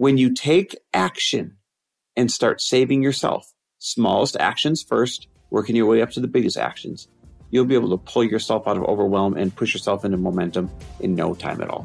When you take action and start saving yourself, smallest actions first, working your way up to the biggest actions, you'll be able to pull yourself out of overwhelm and push yourself into momentum in no time at all.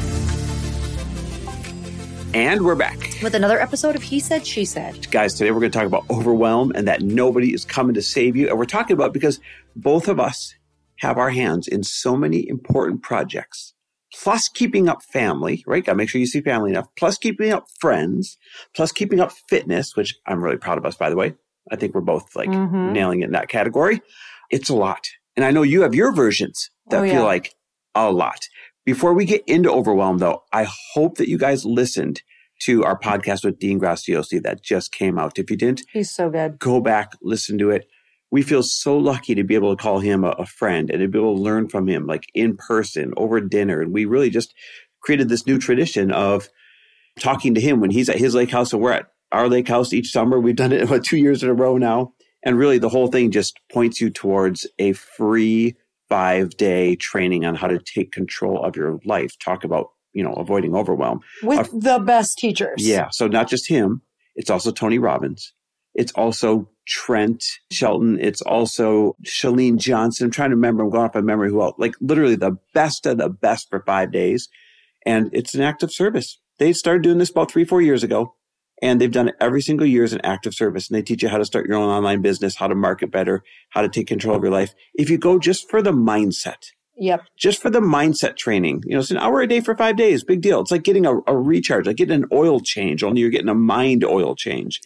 And we're back with another episode of He Said, She Said. Guys, today we're going to talk about overwhelm and that nobody is coming to save you. And we're talking about because both of us have our hands in so many important projects plus keeping up family, right? Got to make sure you see family enough, plus keeping up friends, plus keeping up fitness, which I'm really proud of us, by the way. I think we're both like mm-hmm. nailing it in that category. It's a lot. And I know you have your versions that oh, yeah. feel like a lot. Before we get into overwhelm, though, I hope that you guys listened to our podcast with Dean Graziosi that just came out. If you didn't, he's so good. Go back, listen to it we feel so lucky to be able to call him a, a, friend and to be able to learn from him like in person over dinner. And we really just created this new tradition of talking to him when he's at his lake house and we're at our lake house each summer. We've done it about two years in a row now. And really the whole thing just points you towards a free five day training on how to take control of your life. Talk about, you know, avoiding overwhelm with uh, the best teachers. Yeah. So not just him. It's also Tony Robbins. It's also Trent Shelton. It's also Chalene Johnson. I'm trying to remember. I'm going off my memory who else. Like literally the best of the best for five days. And it's an act of service. They started doing this about three, four years ago. And they've done it every single year as an act of service. And they teach you how to start your own online business, how to market better, how to take control of your life. If you go just for the mindset, Yep. Just for the mindset training. You know, it's an hour a day for five days. Big deal. It's like getting a, a recharge, like getting an oil change, only you're getting a mind oil change.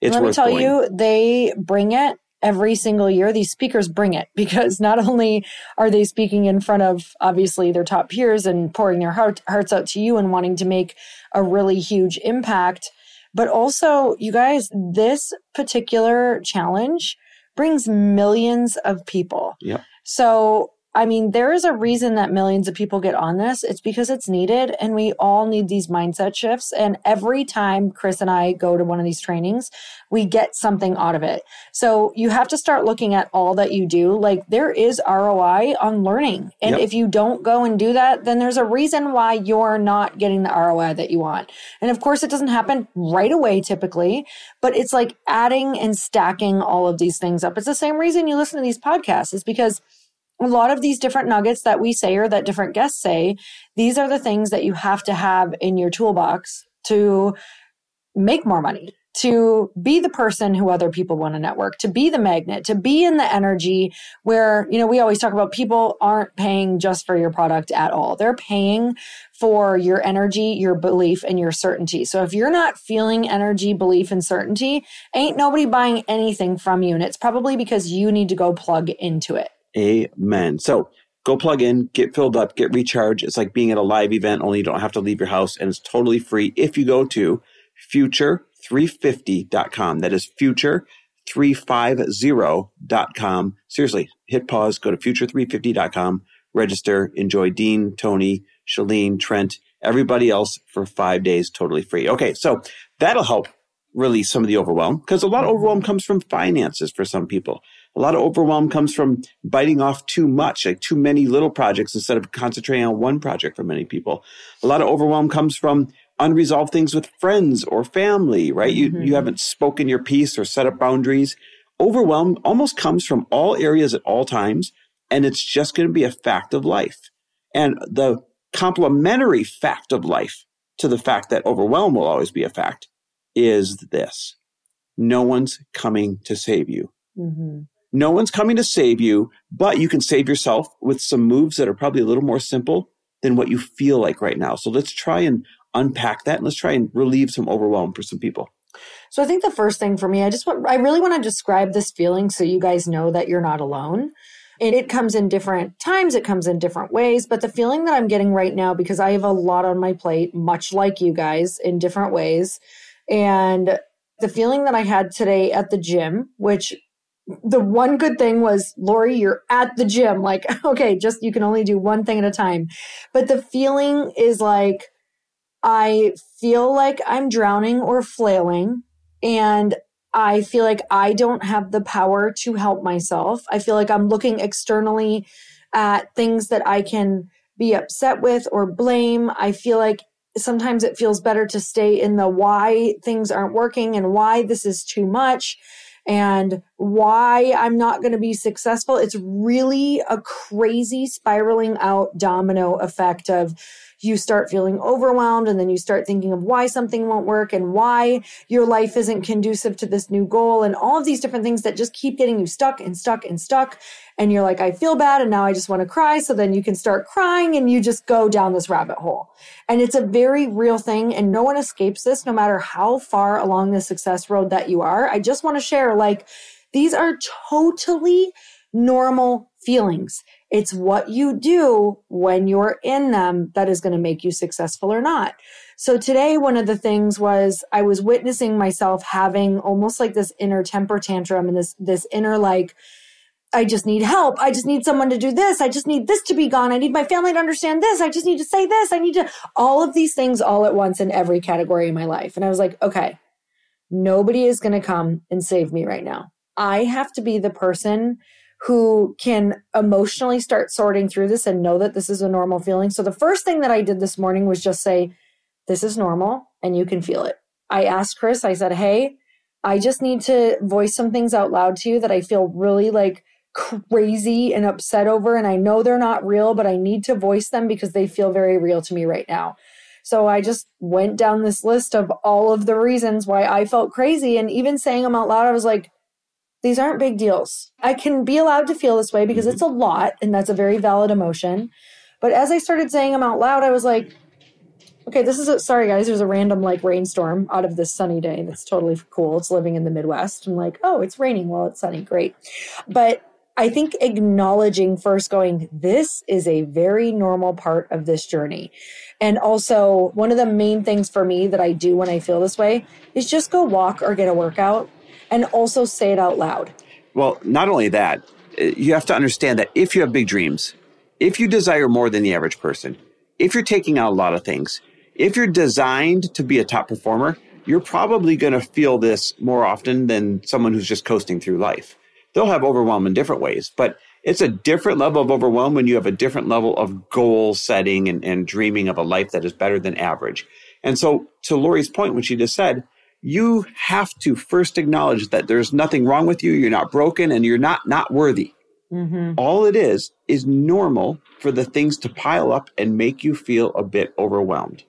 It's Let me tell going. you, they bring it every single year. These speakers bring it because not only are they speaking in front of obviously their top peers and pouring their heart, hearts out to you and wanting to make a really huge impact, but also, you guys, this particular challenge brings millions of people. Yeah. So I mean, there is a reason that millions of people get on this. It's because it's needed and we all need these mindset shifts. And every time Chris and I go to one of these trainings, we get something out of it. So you have to start looking at all that you do. Like there is ROI on learning. And yep. if you don't go and do that, then there's a reason why you're not getting the ROI that you want. And of course, it doesn't happen right away typically, but it's like adding and stacking all of these things up. It's the same reason you listen to these podcasts is because a lot of these different nuggets that we say or that different guests say, these are the things that you have to have in your toolbox to make more money, to be the person who other people want to network, to be the magnet, to be in the energy where, you know, we always talk about people aren't paying just for your product at all. They're paying for your energy, your belief, and your certainty. So if you're not feeling energy, belief, and certainty, ain't nobody buying anything from you. And it's probably because you need to go plug into it. Amen. So go plug in, get filled up, get recharged. It's like being at a live event, only you don't have to leave your house and it's totally free if you go to future350.com. That is future350.com. Seriously, hit pause, go to future350.com, register, enjoy Dean, Tony, Chalene, Trent, everybody else for five days totally free. Okay, so that'll help release some of the overwhelm because a lot of overwhelm comes from finances for some people a lot of overwhelm comes from biting off too much, like too many little projects instead of concentrating on one project for many people. A lot of overwhelm comes from unresolved things with friends or family, right? You, mm-hmm. you haven't spoken your piece or set up boundaries. Overwhelm almost comes from all areas at all times, and it's just going to be a fact of life. And the complementary fact of life to the fact that overwhelm will always be a fact is this. No one's coming to save you. Mm-hmm. No one's coming to save you, but you can save yourself with some moves that are probably a little more simple than what you feel like right now. So let's try and unpack that and let's try and relieve some overwhelm for some people. So I think the first thing for me, I just want, I really want to describe this feeling so you guys know that you're not alone. And it comes in different times, it comes in different ways. But the feeling that I'm getting right now, because I have a lot on my plate, much like you guys in different ways. And the feeling that I had today at the gym, which the one good thing was, Lori, you're at the gym. Like, okay, just you can only do one thing at a time. But the feeling is like, I feel like I'm drowning or flailing. And I feel like I don't have the power to help myself. I feel like I'm looking externally at things that I can be upset with or blame. I feel like sometimes it feels better to stay in the why things aren't working and why this is too much and why I'm not going to be successful. It's really a crazy spiraling out domino effect of you start feeling overwhelmed and then you start thinking of why something won't work and why your life isn't conducive to this new goal and all of these different things that just keep getting you stuck and stuck and stuck. And you're like, I feel bad and now I just want to cry. So then you can start crying and you just go down this rabbit hole. And it's a very real thing and no one escapes this no matter how far along the success road that you are. I just want to share like, these are totally normal feelings. It's what you do when you're in them that is going to make you successful or not. So today, one of the things was I was witnessing myself having almost like this inner temper tantrum and this, this inner like, I just need help. I just need someone to do this. I just need this to be gone. I need my family to understand this. I just need to say this. I need to, all of these things all at once in every category of my life. And I was like, okay, nobody is going to come and save me right now. I have to be the person who can emotionally start sorting through this and know that this is a normal feeling. So the first thing that I did this morning was just say, this is normal and you can feel it. I asked Chris, I said, hey, I just need to voice some things out loud to you that I feel really like crazy and upset over. And I know they're not real, but I need to voice them because they feel very real to me right now. So I just went down this list of all of the reasons why I felt crazy. And even saying them out loud, I was like, these aren't big deals. I can be allowed to feel this way because mm-hmm. it's a lot and that's a very valid emotion. But as I started saying them out loud, I was like, okay, this is a, sorry guys, there's a random like rainstorm out of this sunny day that's totally cool. It's living in the Midwest. I'm like, oh, it's raining. Well, it's sunny. Great. But I think acknowledging first going, this is a very normal part of this journey. And also, one of the main things for me that I do when I feel this way is just go walk or get a workout and also say it out loud. Well, not only that, uh, you have to understand that if you have big dreams, if you desire more than the average person, if you're taking out a lot of things, if you're designed to be a top performer, you're probably going to feel this more often than someone who's just coasting through life. They'll have overwhelm in different ways, but it's a different level of overwhelm when you have a different level of goal setting and, and dreaming of a life that is better than average. And so, to Lori's point, when she just said, you have to first acknowledge that there's nothing wrong with you. You're not broken and you're not not worthy. Mm-hmm. All it is is normal for the things to pile up and make you feel a bit overwhelmed.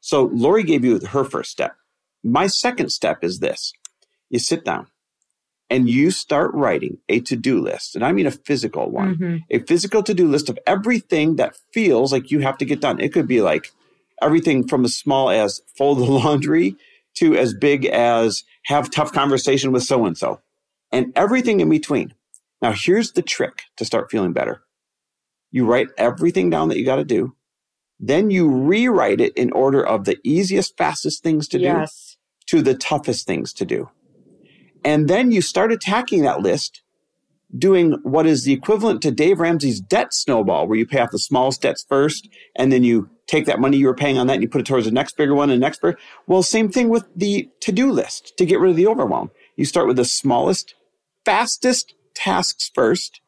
So Lori gave you her first step. My second step is this. You sit down and you start writing a to-do list. And I mean a physical one, mm-hmm. a physical to-do list of everything that feels like you have to get done. It could be like everything from as small as fold the laundry to as big as have tough conversation with so and so and everything in between. Now, here's the trick to start feeling better. You write everything down that you got to do. Then you rewrite it in order of the easiest, fastest things to yes. do to the toughest things to do. And then you start attacking that list doing what is the equivalent to Dave Ramsey's debt snowball, where you pay off the smallest debts first, and then you take that money you were paying on that and you put it towards the next bigger one and next bigger. Well, same thing with the to-do list to get rid of the overwhelm. You start with the smallest, fastest tasks first.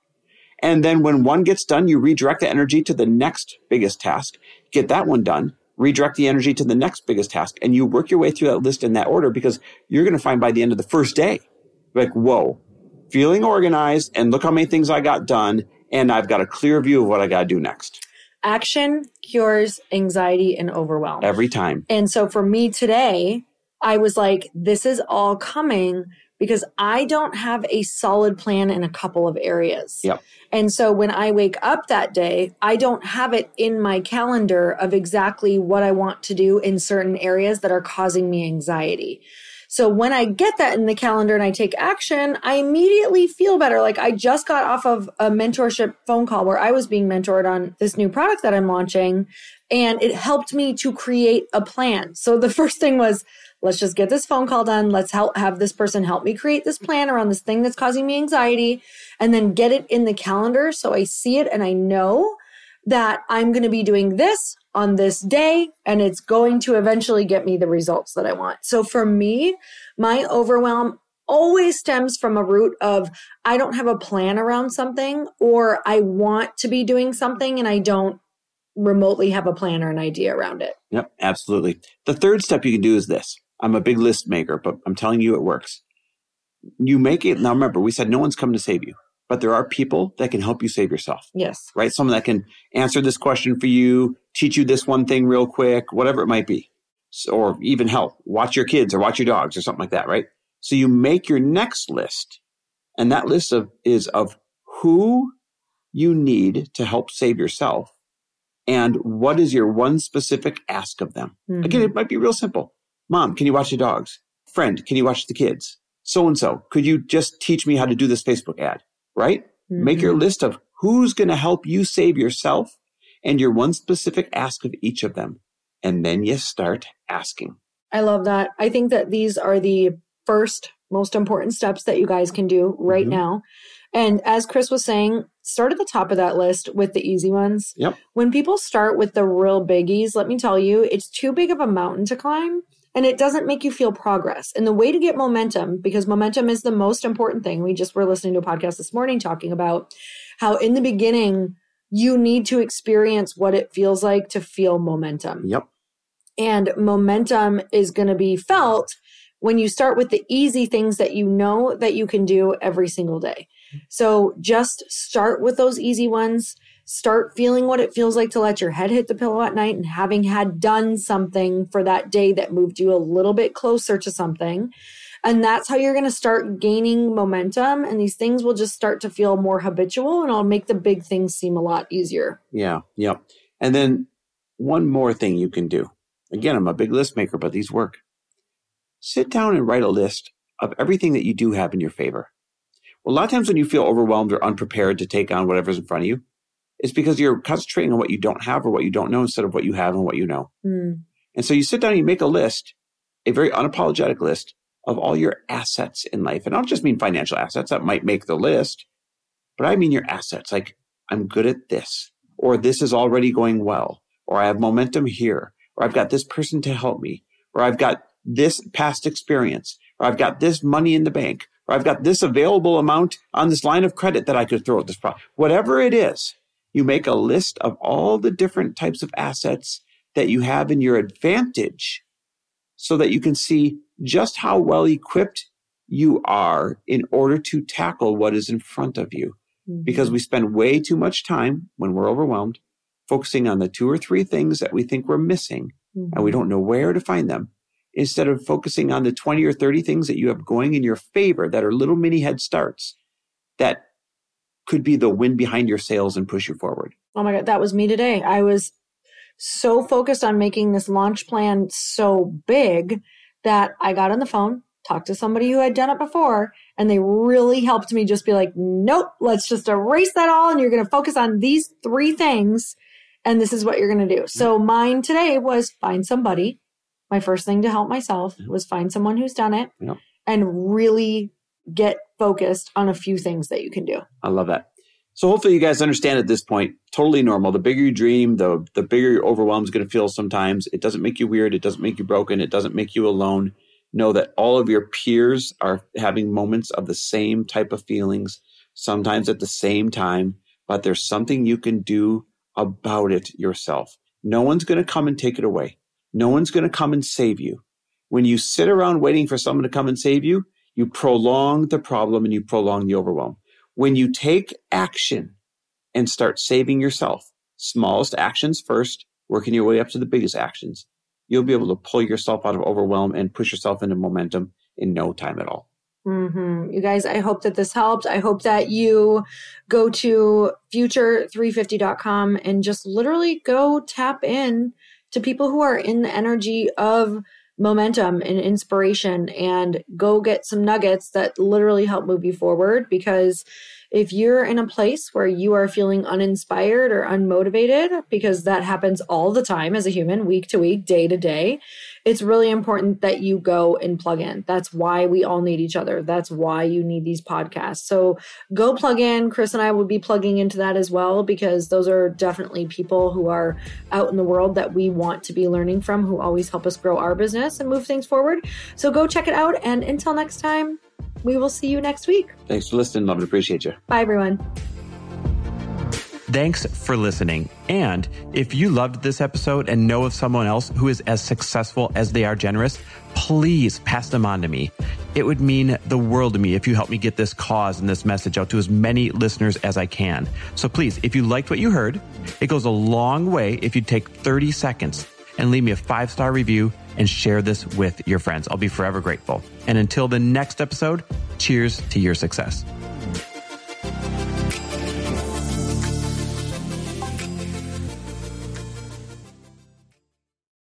And then when one gets done, you redirect the energy to the next biggest task, get that one done, redirect the energy to the next biggest task, and you work your way through that list in that order because you're going to find by the end of the first day, like, whoa, feeling organized and look how many things I got done. And I've got a clear view of what I got to do next. Action cures anxiety and overwhelm. Every time. And so for me today, I was like, this is all coming because I don't have a solid plan in a couple of areas. Yep. And so when I wake up that day, I don't have it in my calendar of exactly what I want to do in certain areas that are causing me anxiety. So when I get that in the calendar and I take action, I immediately feel better. Like I just got off of a mentorship phone call where I was being mentored on this new product that I'm launching and it helped me to create a plan. So the first thing was, let's just get this phone call done. Let's help have this person help me create this plan around this thing that's causing me anxiety and then get it in the calendar so I see it and I know that I'm going to be doing this on this day and it's going to eventually get me the results that I want. So for me, my overwhelm always stems from a root of I don't have a plan around something or I want to be doing something and I don't remotely have a plan or an idea around it. Yep, absolutely. The third step you can do is this. I'm a big list maker, but I'm telling you it works. You make it. Now remember, we said no one's coming to save you, but there are people that can help you save yourself, Yes. right? Someone that can answer this question for you, teach you this one thing real quick, whatever it might be. So, or even help watch your kids or watch your dogs or something like that, right? So you make your next list and that list of is of who you need to help save yourself and what is your one specific ask of them. Mhm. Again, it might be real simple. Mom, can you watch the dogs? Friend, can you watch the kids? So and so, could you just teach me how to do this Facebook ad? Right? Make your Mhm. list of who's going to help you save yourself and your one specific ask of each of them. And then you start asking. I love that. I think that these are the first most important steps that you guys can do right Mhm. now. And as Chris was saying, start at the top of that list with the easy ones. Yep. When people start with the real biggies, let me tell you, it's too big of a mountain to climb and it doesn't make you feel progress. And the way to get momentum, because momentum is the most important thing. We just were listening to a podcast this morning talking about how in the beginning, you need to experience what it feels like to feel momentum. Yep. And momentum is going to be felt when you start with the easy things that you know that you can do every single day. So just start with those easy ones. Start feeling what it feels like to let your head hit the pillow at night and having had done something for that day that moved you a little bit closer to something. And that's how you're going to start gaining momentum. And these things will just start to feel more habitual and it'll make the big things seem a lot easier. Yeah. Yep. And then one more thing you can do. Again, I'm a big list maker, but these work. Sit down and write a list of everything that you do have in your favor. Well, a lot of times when you feel overwhelmed or unprepared to take on whatever's in front of you, it's because you're concentrating on what you don't have or what you don't know instead of what you have and what you know. Hmm. And so you sit down and you make a list, a very unapologetic list of all your assets in life. And I don't just mean financial assets that might make the list, but I mean your assets. Like I'm good at this, or this is already going well, or I have momentum here, or I've got this person to help me, or I've got this past experience, or I've got this money in the bank, or I've got this available amount on this line of credit that I could throw at this problem. Whatever it is, you make a list of all the different types of assets that you have in your advantage so that you can see just how well equipped you are in order to tackle what is in front of you. Mm-hmm. Because we spend way too much time when we're overwhelmed focusing on the two or three things that we think we're missing and we mm-hmm. don't know where to find them instead of focusing on the 20 or 30 things that you have going in your favor that are little mini head starts that could be the wind behind your sails and push you forward. Oh my God, that was me today. I was so focused on making this launch plan so big that I got on the phone, talked to somebody who had done it before, and they really helped me just be like, nope, let's just erase that all. And you're going to focus on these three things. And this is what you're going to do. Mm-hmm. So mine today was find somebody. My first thing to help myself mm-hmm. was find someone who's done it Yep. and really get focused on a few things that you can do. I love that. So hopefully you guys understand at this point, totally normal. The bigger you dream, the the bigger your overwhelm is going to feel sometimes. It doesn't make you weird, it doesn't make you broken, it doesn't make you alone. Know that all of your peers are having moments of the same type of feelings, sometimes at the same time, but there's something you can do about it yourself. No one's going to come and take it away. No one's going to come and save you. When you sit around waiting for someone to come and save you, you prolong the problem and you prolong the overwhelm. When you take action and start saving yourself, smallest actions first, working your way up to the biggest actions, you'll be able to pull yourself out of overwhelm and push yourself into momentum in no time at all. Mm-hmm. You guys, I hope that this helped. I hope that you go to future350.com and just literally go tap in to people who are in the energy of momentum and inspiration and go get some nuggets that literally help move you forward because if you're in a place where you are feeling uninspired or unmotivated, because that happens all the time as a human, week to week, day to day, it's really important that you go and plug in. That's why we all need each other. That's why you need these podcasts. So go plug in. Chris and I will be plugging into that as well, because those are definitely people who are out in the world that we want to be learning from, who always help us grow our business and move things forward. So go check it out. And until next time, we will see you next week. Thanks for listening. Love and appreciate you. Bye, everyone. Thanks for listening. And if you loved this episode and know of someone else who is as successful as they are generous, please pass them on to me. It would mean the world to me if you help me get this cause and this message out to as many listeners as I can. So please, if you liked what you heard, it goes a long way if you take 30 seconds and leave me a five star review and share this with your friends. I'll be forever grateful. And until the next episode, cheers to your success.